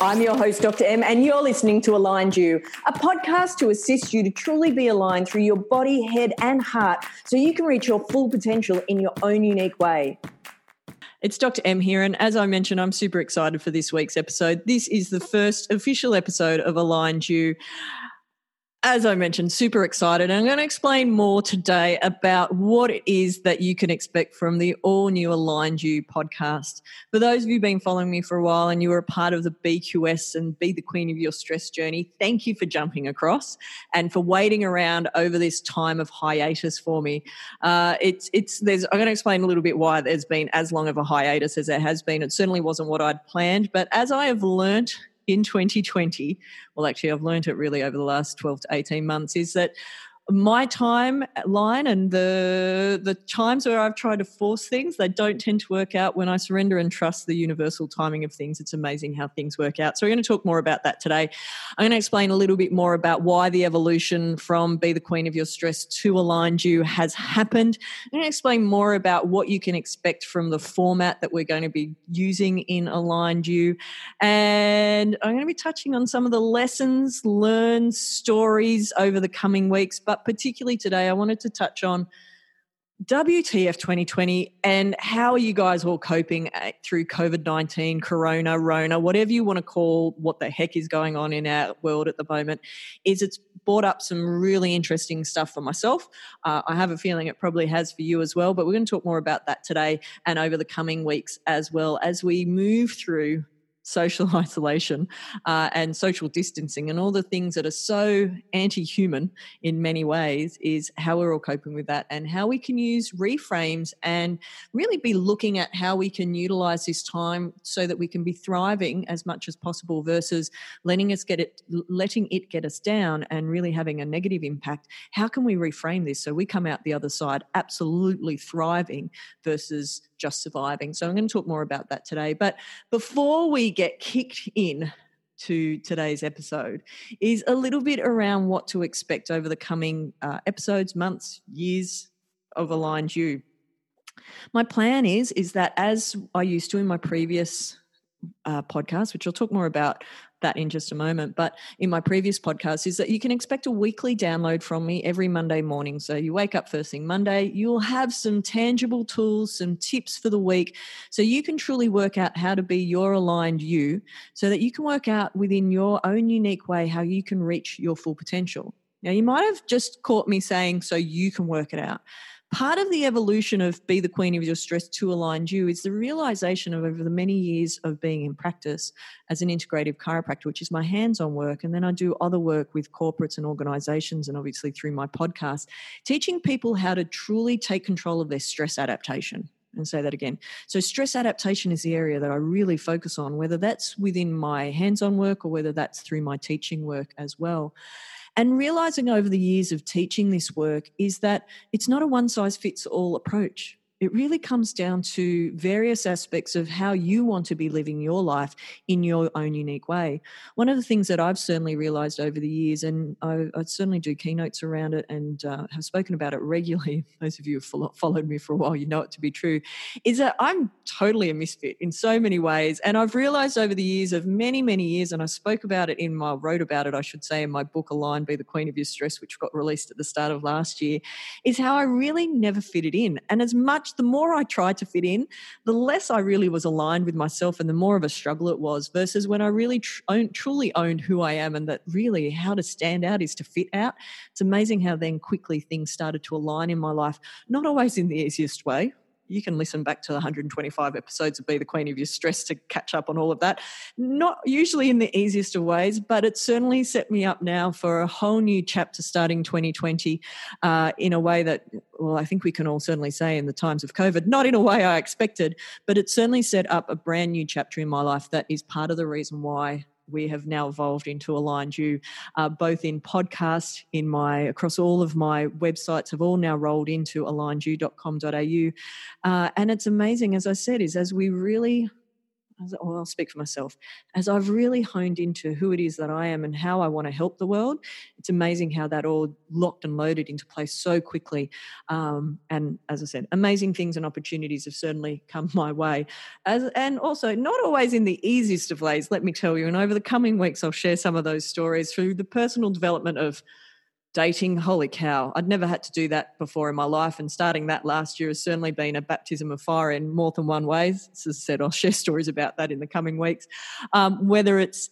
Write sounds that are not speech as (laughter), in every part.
I'm your host, Dr. M, and you're listening to Aligned You, a podcast to assist you to truly be aligned through your body, head, and heart so you can reach your full potential in your own unique way. It's Dr. M here, and as I mentioned, I'm super excited for this week's episode. This is the first official episode of Aligned You as I mentioned, super excited. I'm going to explain more today about what it is that you can expect from the all new Aligned You podcast. For those of you who've been following me for a while and you were a part of the BQS and Be the Queen of Your Stress journey, thank you for jumping across and for waiting around over this time of hiatus for me. Uh, it's, it's, there's, I'm going to explain a little bit why there's been as long of a hiatus as there has been. It certainly wasn't what I'd planned, but as I have learnt in 2020, well, actually, I've learned it really over the last 12 to 18 months, is that my timeline and the the times where I've tried to force things, they don't tend to work out when I surrender and trust the universal timing of things. It's amazing how things work out. So we're going to talk more about that today. I'm going to explain a little bit more about why the evolution from be the queen of your stress to aligned you has happened. I'm going to explain more about what you can expect from the format that we're going to be using in aligned you. And I'm going to be touching on some of the lessons learned stories over the coming weeks, but but particularly today, I wanted to touch on WTF 2020 and how are you guys all coping uh, through COVID 19, Corona, Rona, whatever you want to call what the heck is going on in our world at the moment. Is it's brought up some really interesting stuff for myself. Uh, I have a feeling it probably has for you as well, but we're going to talk more about that today and over the coming weeks as well as we move through social (laughs) isolation uh, and social distancing and all the things that are so anti-human in many ways is how we're all coping with that and how we can use reframes and really be looking at how we can utilize this time so that we can be thriving as much as possible versus letting us get it letting it get us down and really having a negative impact. How can we reframe this so we come out the other side absolutely thriving versus just surviving. So I'm going to talk more about that today. But before we get kicked in to today's episode is a little bit around what to expect over the coming uh, episodes, months, years of Aligned You. My plan is is that as I used to in my previous uh, podcast, which I'll talk more about that in just a moment. But in my previous podcast, is that you can expect a weekly download from me every Monday morning. So you wake up first thing Monday, you'll have some tangible tools, some tips for the week, so you can truly work out how to be your aligned you, so that you can work out within your own unique way how you can reach your full potential. Now, you might have just caught me saying, so you can work it out part of the evolution of be the queen of your stress to aligned you is the realization of over the many years of being in practice as an integrative chiropractor which is my hands-on work. And then i do other work with corporates and organizations and obviously through my podcast teaching people how to truly take control of their stress adaptation and say that again. So, stress adaptation is the area that I really focus on, whether that's within my hands on work or whether that's through my teaching work as well. And realizing over the years of teaching this work is that it's not a one size fits all approach it really comes down to various aspects of how you want to be living your life in your own unique way. One of the things that I've certainly realized over the years, and I, I certainly do keynotes around it and uh, have spoken about it regularly, (laughs) those of you who have followed me for a while, you know it to be true, is that I'm totally a misfit in so many ways. And I've realized over the years of many, many years, and I spoke about it in my, wrote about it, I should say, in my book, Align, Be the Queen of Your Stress, which got released at the start of last year, is how I really never fitted in. And as much much, the more I tried to fit in, the less I really was aligned with myself and the more of a struggle it was versus when I really tr- own, truly owned who I am and that really how to stand out is to fit out. It's amazing how then quickly things started to align in my life, not always in the easiest way you can listen back to the 125 episodes of Be the Queen of Your Stress to catch up on all of that. Not usually in the easiest of ways, but it certainly set me up now for a whole new chapter starting 2020 uh, in a way that, well, I think we can all certainly say in the times of COVID, not in a way I expected, but it certainly set up a brand new chapter in my life that is part of the reason why we have now evolved into Aligned You, uh, both in podcast, in my across all of my websites have all now rolled into alignedyou.com.au. Uh, and it's amazing, as I said, is as we really well, I'll speak for myself, as I've really honed into who it is that I am and how I want to help the world, it's amazing how that all locked and loaded into place so quickly. Um, and as I said, amazing things and opportunities have certainly come (laughs) my way. As, and also, not always in the easiest of ways, let me tell you. And over the coming weeks, I'll share some of those stories through the personal development of dating holy cow i'd never had to do that before in my life and starting that last year has certainly been a baptism of fire in more than one way. As i said i'll share stories about that in the coming weeks. Um, whether it's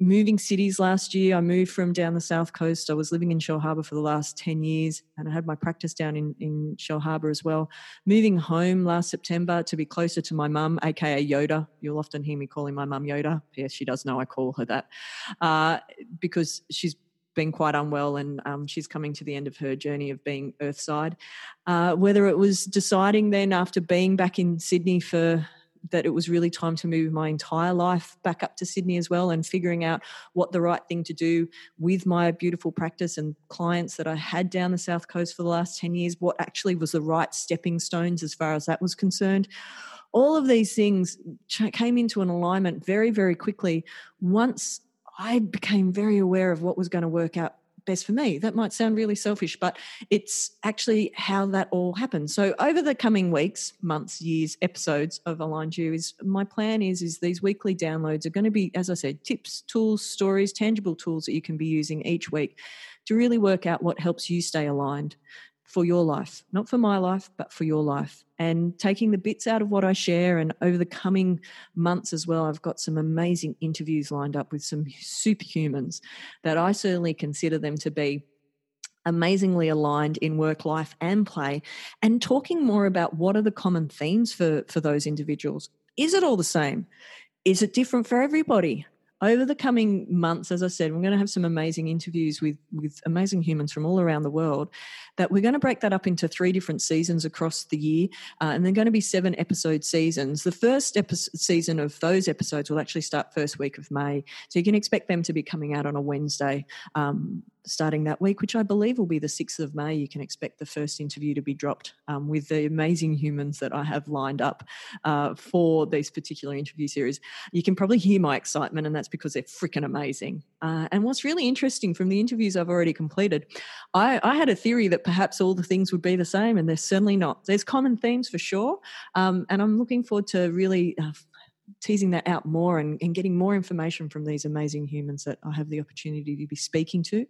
moving cities last year i moved from down the south coast. I was living in Shellharbour for the last 10 years and i had my practice down in, in shellharbour as well. Moving home last september to be closer to my mum aka yoda. You'll often hear me calling my mum yoda. Yes she does know i call her that. Uh, because she's been quite unwell and um, she's coming to the end of her journey of being earthside. Uh, whether it was deciding then after being back in Sydney for that it was really time to move my entire life back up to Sydney as well and figuring out what the right thing to do with my beautiful practice and clients that I had down the South Coast for the last 10 years, what actually was the right stepping stones as far as that was concerned. All of these things came into an alignment very, very quickly once I became very aware of what was going to work out best for me. That might sound really selfish, but it's actually how that all happens. So over the coming weeks, months, years, episodes of Aligned You is my plan is is these weekly downloads are going to be, as I said, tips, tools, stories, tangible tools that you can be using each week to really work out what helps you stay aligned for your life, not for my life, but for your life. And taking the bits out of what I share. And over the coming months as well, I've got some amazing interviews lined up with some (laughs) superhumans that I certainly consider them to be amazingly aligned in work life and play and talking more about what are the common themes for for those individuals is it all the same is it different for everybody over the coming months, as I said, we're going to have some amazing interviews with, with amazing humans from all around the world. That we're going to break that up into three different seasons across the year, uh, and they're going to be seven episode seasons. The first episode, season of those episodes will actually start first week of May, so you can expect them to be coming out on a Wednesday. Um, starting that week, which I believe will be the 6th of May. You can expect the first interview to be dropped um, with the amazing humans that I have lined up uh, for this particular interview series. You can probably hear my excitement, and that's because they're freaking amazing. Uh, and what's really interesting from the interviews I've already completed, I, I, had a theory that perhaps all the things would be the same, and they're certainly not. There's common themes for sure, um, and I'm looking forward to really uh, teasing that out more and, and, getting more information from these amazing humans that I have the opportunity to be speaking to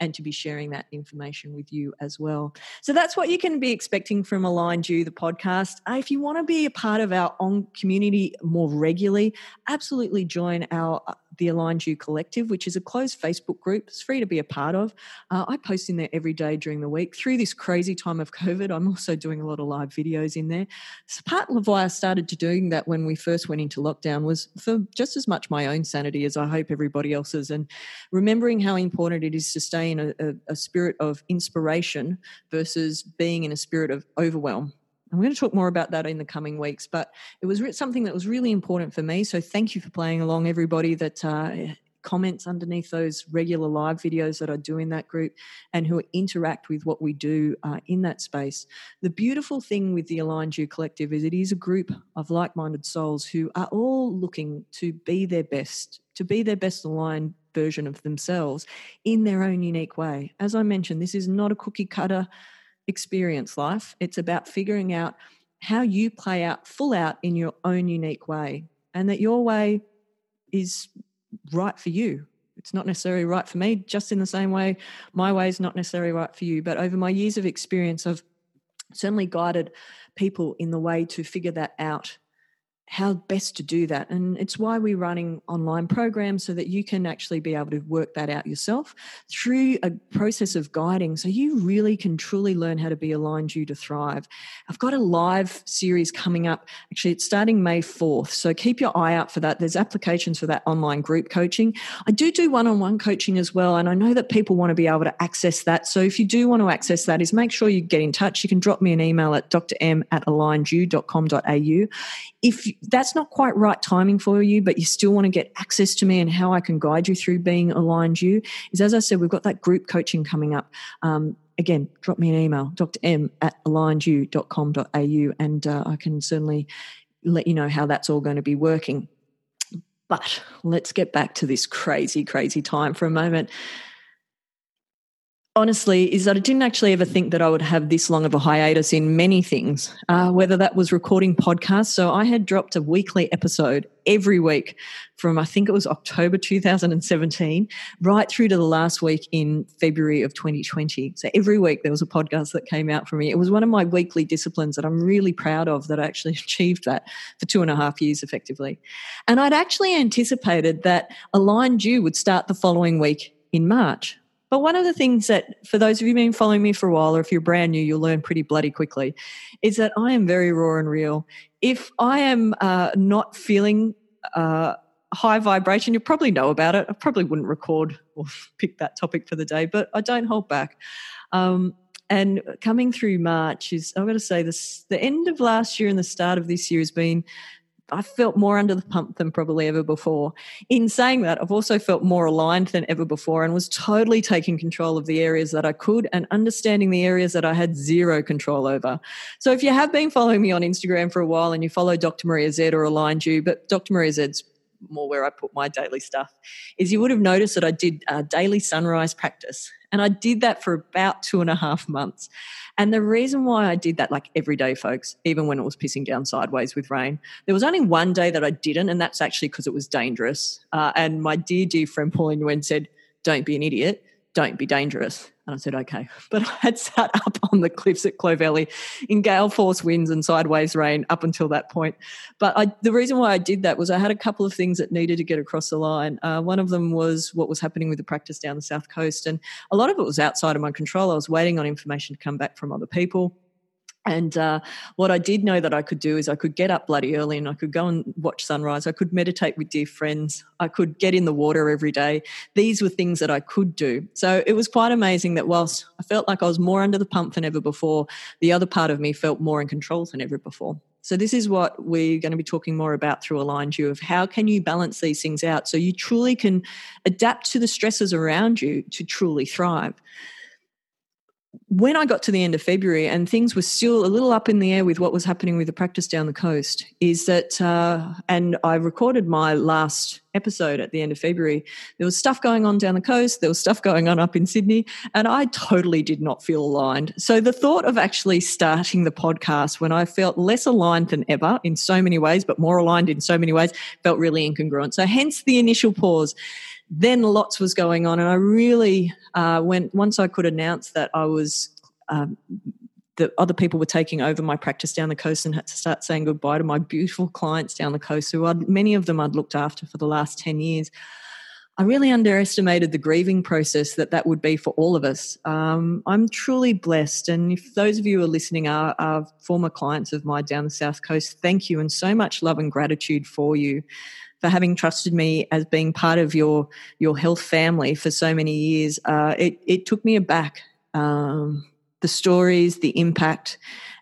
and to be sharing that information with you as well. So that's what you can be expecting from Aligned You, the podcast. Uh, if you want to be a part of our on community more regularly, absolutely join our uh, the Aligned You Collective, which is a closed Facebook group. It's free to be a part of. Uh, I post in there every day during the week. Through this crazy time of (laughs) COVID, I'm also doing a lot of live videos in there. So part of why I started to doing that when we first went into lockdown was for just as much my own sanity as I hope everybody else's, and remembering how important it is to stay in a, a, a spirit of inspiration versus being in a spirit of overwhelm. I'm going to talk more about that in the coming weeks, but it was something that was really important for me. So thank you for playing along, everybody that uh, comments underneath those regular live videos that I do in that group and who interact with what we do uh, in that space. The beautiful thing with the Aligned You Collective is it is a group of like minded souls who are all looking to be their best, to be their best aligned version of themselves in their own unique way. As I mentioned, this is not a cookie cutter experience life. It's about figuring out how you play out full out in your own unique way and that your way is right for you. It's not necessarily right for me, just in the same way my way is not necessarily right for you. But over my years of experience, I've certainly guided people in the way to figure that out how best to do that. And it's why we're running online programs so that you can actually be able to work that out yourself through a process of guiding so you really can truly learn how to be aligned you to thrive. I've got a live series coming up. Actually, it's starting May 4th. So keep your eye out for that. There's applications for that online group coaching. I do do one on one coaching as well. And I know that people want to be able to access that. So if you do want to access that, is make sure you get in touch. You can drop me an email at drm at alignedyou.com.au. If that's not quite right timing for you, but you still want to get access to me and how I can guide you through being aligned you, is as I said, we've got that group coaching coming up. Um, again, drop me an email, drm at alignedyou.com.au, and uh, I can certainly let you know how that's all going to be working. But let's get back to this crazy, crazy time for a moment honestly is that I didn't actually ever think that I would have this long of a hiatus in many things, uh, whether that was recording podcasts. So I had dropped a weekly episode every week from I think it was October 2017 right through to the last week in February of 2020. So every week there was a podcast that came out for me. It was one of my weekly disciplines that I'm really proud of that I actually (laughs) achieved that for two and a half years effectively. And I'd actually anticipated that Aligned You would start the following week in March. But one of the things that, for those of you who've been following me for a while, or if you're brand new, you'll learn pretty bloody quickly, is that I am very raw and real. If I am uh, not feeling uh, high vibration, you probably know about it. I probably wouldn't record or (laughs) pick that topic for the day, but I don't hold back. Um, and coming through March is, I've got to say, this the end of last year and the start of this year has been I felt more under the pump than probably ever before. In saying that, I've also felt more aligned than ever before and was totally taking control of the areas that I could and understanding the areas that I had zero control over. So if you have been following me on Instagram for a while and you follow Dr. Maria Z or Aligned You, but Dr. Maria Z's more where I put my daily stuff, is you would have noticed that I did a daily sunrise practice. And I did that for about two and a half months. And the reason why I did that, like every day, folks, even when it was pissing down sideways with rain, there was only one day that I didn't, and that's actually because it was dangerous. Uh, and my dear, dear friend Pauline Nguyen said, Don't be an idiot, don't be dangerous. And I said, okay. (laughs) But I had sat (laughs) up on the cliffs at Clovelly in gale force winds and sideways rain up until that point. But I, the reason why I did that was I had a couple of things that needed to get across the line. Uh, one of them was what was happening with the practice down the South Coast. And a lot of it was outside of my control. I was waiting on information to come back from other people. And uh, what I did know that I could do is I could get up bloody early and I could go and watch sunrise. I could meditate with dear friends. I could get in the water every day. These were things that I could do. So it was quite amazing that whilst I felt like I was more under the pump than ever before, the other part of me felt more in control than ever before. So this is what we're going to be talking more about through Aligned You of how can you balance these things out so you truly can adapt to the stresses around you to truly thrive when I got to the end of February and things were still a little up in the air with what was happening with the practice down the coast, is that, uh, and I recorded my last episode at the end of February. There was stuff going on down the coast, there was stuff going on up in Sydney, and I totally did not feel aligned. So the thought of actually starting the podcast when I felt less aligned than ever in so many ways, but more aligned in so many ways, felt really incongruent. So hence the initial pause then lots was going on, and I really uh, went once I could announce that I was. Um, that other people were taking over my practice down the coast and had to start saying goodbye to my beautiful clients down the coast who I'd, many of them I'd looked after for the last 10 years. I really underestimated the grieving process that that would be for all of us. Um, I'm truly blessed. And if those of you who are listening are, are former clients of mine down the South Coast, thank you and so much love and gratitude for you for having trusted me as being part of your your health family for so many years. Uh, it it took me aback. Um, the stories, the impact,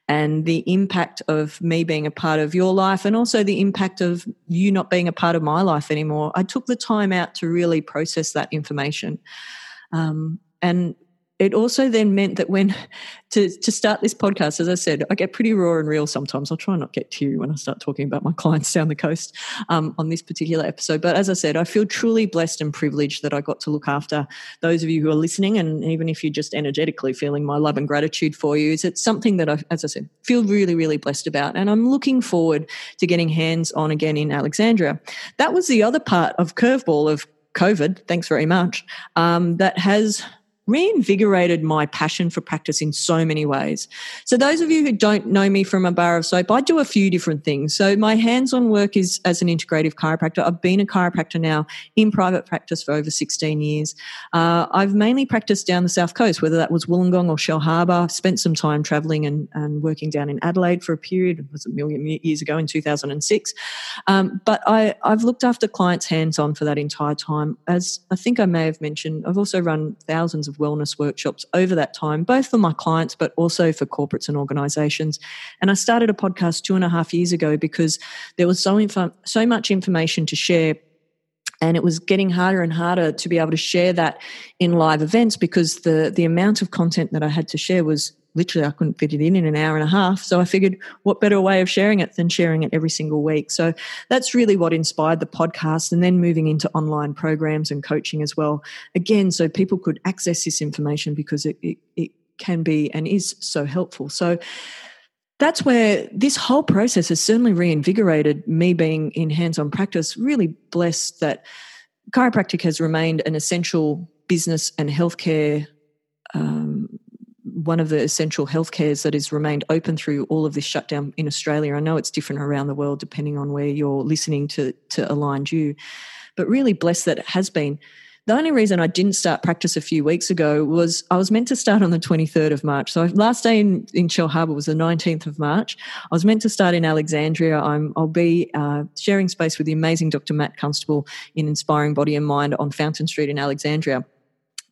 and the impact of me being a part of your life, and also the impact of you not being a part of my life anymore. I took the time out to really process that information. Um, and it also then meant that when to, to start this podcast, as I said, I get pretty raw and real sometimes. I'll try not get teary when I start talking about my (laughs) clients down the coast um, on this particular episode. But as I said, I feel truly blessed and privileged that I got to look after those of you who are listening. And even if you're just energetically feeling my love and gratitude for you, it's something that I, as I said, feel really, really blessed about. And I'm looking forward to getting hands on again in Alexandria. That was the other part of curveball of COVID, thanks very much, um, that has reinvigorated my passion for practice in so many ways. So, those of you who don't know me from a bar of soap, I do a few different things. So, my hands on work is as an integrative chiropractor. I've been a chiropractor now in private practice for over 16 years. Uh, I've mainly practiced down the south coast, whether that was Wollongong or Shellharbour. Spent some time travelling and, and working down in Adelaide for a period, it was a million years ago in 2006. Um, but I, I've looked after clients hands on for that entire time. As I think I may have mentioned, I've also run thousands of of wellness workshops over that time, both for my clients, but also for corporates and organizations. And I started a podcast two and a half years ago because there was so, info- so much information to share and it was getting harder and harder to be able to share that in live events because the the amount of content that I had to share was literally I couldn't fit it in in an hour and a half. So I figured, what better way of sharing it than sharing it every single week? So that's really what inspired the podcast, and then moving into online programs and coaching as well. Again, so people could access this information because it, it, it can be and is so helpful. So that's where this whole process has certainly reinvigorated me being in hands on practice. Really blessed that chiropractic has remained an essential business and healthcare. Um, one of the essential healthcares that has remained open through all of this shutdown in Australia. I know it's different around the world depending on where you're listening to to Aligned You, but really blessed that it has been. The only reason I didn't start practice a few weeks ago was I was meant to start on the 23rd of March. So last day in, in Shellharbour was the 19th of March. I was meant to start in Alexandria. i will be uh, sharing space with the amazing Dr. Matt Constable in Inspiring Body and Mind on Fountain Street in Alexandria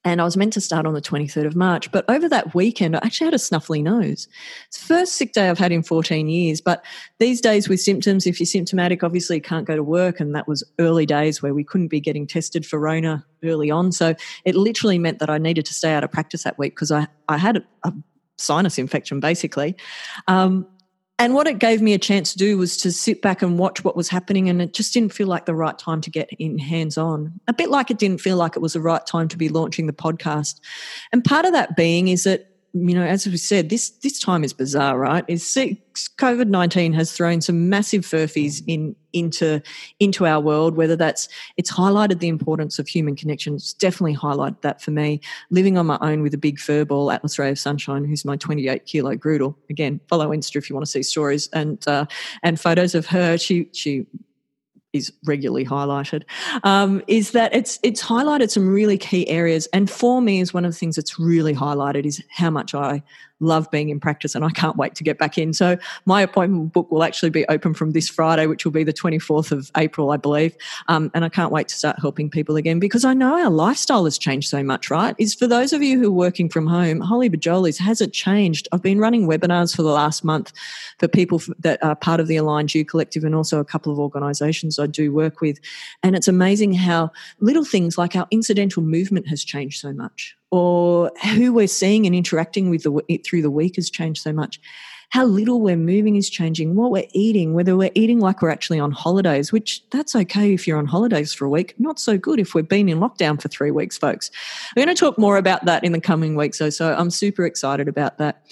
and I was meant to start on the 23rd of March. But over that weekend, I actually had a snuffly nose. It's the first sick day I've had in 14 years. But these days with symptoms, if you're symptomatic, obviously you can't go to work. And that was early days where we couldn't be getting tested for Rona early on. So it literally meant that I needed to stay out of practice that week because I, I had a, a sinus infection basically. Um, and what it gave me a chance to do was to sit back and watch what was happening. And it just didn't feel like the right time to get in hands on. A bit like it didn't feel like it was the right time to be launching the podcast. And part of that being is that you know, as we said, this this time is bizarre, right? Is COVID nineteen has thrown some massive furphies in into into our world. Whether that's it's highlighted the importance of human connection. It's definitely highlighted that for me. Living on my own with a big fur ball, Atlas Ray of Sunshine, who's my twenty eight kilo Groodle. Again, follow Insta if you want to see stories and uh, and photos of her. She she is regularly highlighted um, is that it's it's highlighted some really key areas. And for me is one of the things that's really highlighted is how much i love being in practice and I can't wait to get back in. So my appointment book will actually be open from this Friday, which will be the 24th of April, I believe. Um, and I can't wait to start helping people again because I know our lifestyle has changed so much, right? Is for those of you who are working from home, holy bajolis, has it changed? I've been running webinars for the last month for people that are part of the Aligned You Collective and also a couple of organizations I do work with. And it's amazing how little things like our incidental movement has changed so much or who we're seeing and interacting with the, through the week has changed so much. How little we're moving is changing, what we're eating, whether we're eating like we're actually on holidays, which that's okay if you're on holidays for a week. Not so good if we've been in lockdown for three weeks, folks. We're going to talk more about that in the coming weeks, so, so I'm super excited about that.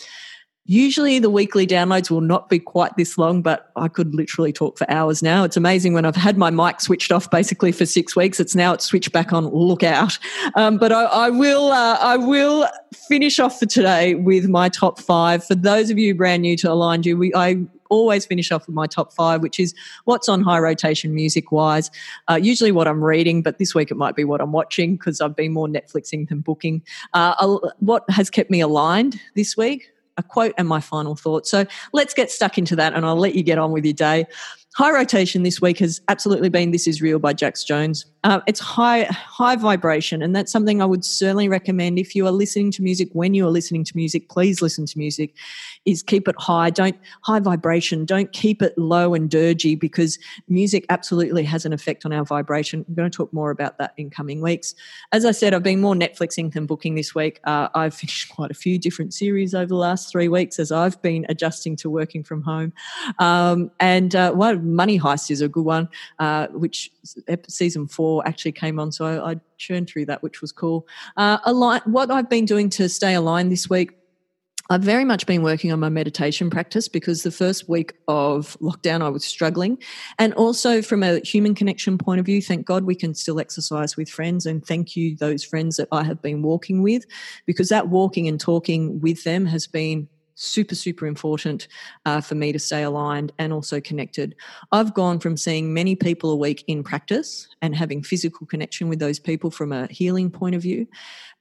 Usually the weekly downloads will not be quite this long, but I could literally talk for hours now. It's amazing when I've had my mic switched off basically for six weeks. It's now it's switched back on. Look out! Um, but I, I will uh, I will finish off for today with my top five. For those of you brand new to Aligned You, we, I always finish off with my top five, which is what's on high rotation music wise. Uh, usually what I'm reading, but this week it might be what I'm watching because I've been more Netflixing than booking. Uh, what has kept me aligned this week? A quote and my final thought. So let's get stuck into that and I'll let you get on with your day. High rotation this week has absolutely been This Is Real by Jax Jones. Uh, it's high high vibration, and that's something I would certainly recommend if you are listening to music. When you are listening to music, please listen to music. Is keep it high, don't high vibration. Don't keep it low and dirgy because music absolutely has an effect on our vibration. I'm going to talk more about that in coming weeks. As I said, I've been more Netflixing than booking this week. Uh, I've (laughs) finished quite a few different series over the last three weeks as I've been adjusting to working from home. Um, and uh, one Money Heist is a good one, uh, which season four actually came on, so I, I churned through that, which was cool. Uh, align, what I've been doing to stay aligned this week I've very much been working on my meditation practice because the first week of lockdown I was struggling. And also from a human connection point of view, thank God we can still exercise with friends and thank you those friends that I have been walking with because that walking and talking with them has been super, super important uh, for me to stay aligned and also connected. I've gone from seeing many people a week in practice and having physical connection with those people from a healing point of view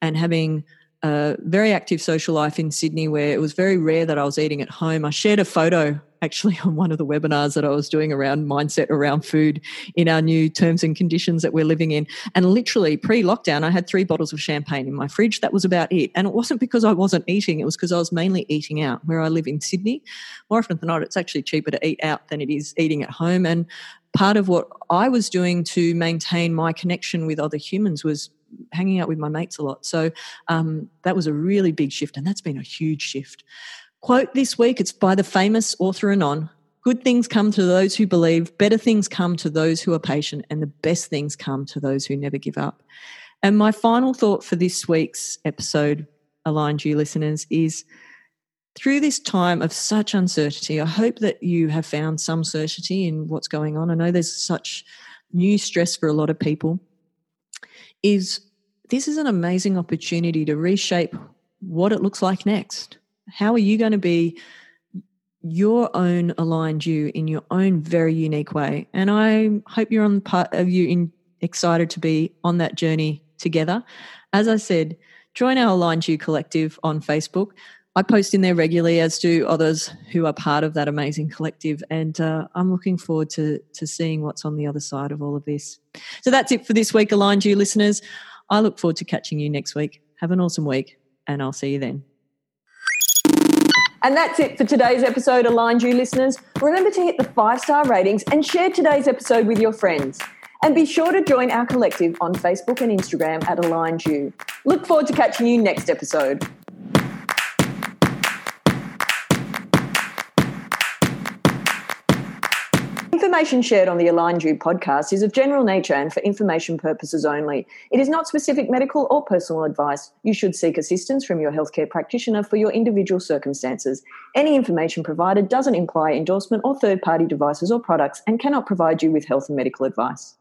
and having a very active social life in Sydney where it was very rare that I was eating at home. I shared a photo actually (laughs) on one of the webinars that I was doing around mindset around food in our new terms and conditions that we're living in. And literally pre lockdown, I had three bottles of champagne in my fridge. That was about it. And it wasn't because I wasn't eating, it was because I was mainly eating out. Where I live in Sydney, more often than not, it's actually cheaper to eat out than it is eating at home. And part of what I was doing to maintain my connection with other humans was hanging out with my mates a lot. So um, that was a really big shift, and that's been a huge shift. Quote this week it's by the famous author Anon Good things come to those who believe, better things come to those who are patient, and the best things come to those who never give up. And my final thought for this week's episode, aligned you listeners, is through this time of such uncertainty, I hope that you have found some certainty in what's going on. I know there's such new stress for a lot of people. Is this is an amazing opportunity to reshape what it looks like next. How are you going to be your own aligned you in your own very unique way? And I hope you're on the part of you in excited to be on that journey together. As I said, join our Aligned You collective on Facebook. I post in there regularly, as do others who are part of that amazing collective. And uh, I'm looking forward to, to seeing what's on the other side of all of this. So that's it for this week, Aligned You listeners. I look forward to catching you next week. Have an awesome week, and I'll see you then. And that's it for today's episode, Aligned You listeners. Remember to hit the five star ratings and share today's episode with your friends. And be sure to join our collective on Facebook and Instagram at Aligned You. Look forward to catching you next episode. Information shared on the Aligned You podcast is of general nature and for information purposes only. It is not specific medical or personal advice. You should seek assistance from your healthcare practitioner for your individual circumstances. Any information provided doesn't imply endorsement or third party devices or products and cannot provide you with health and medical advice.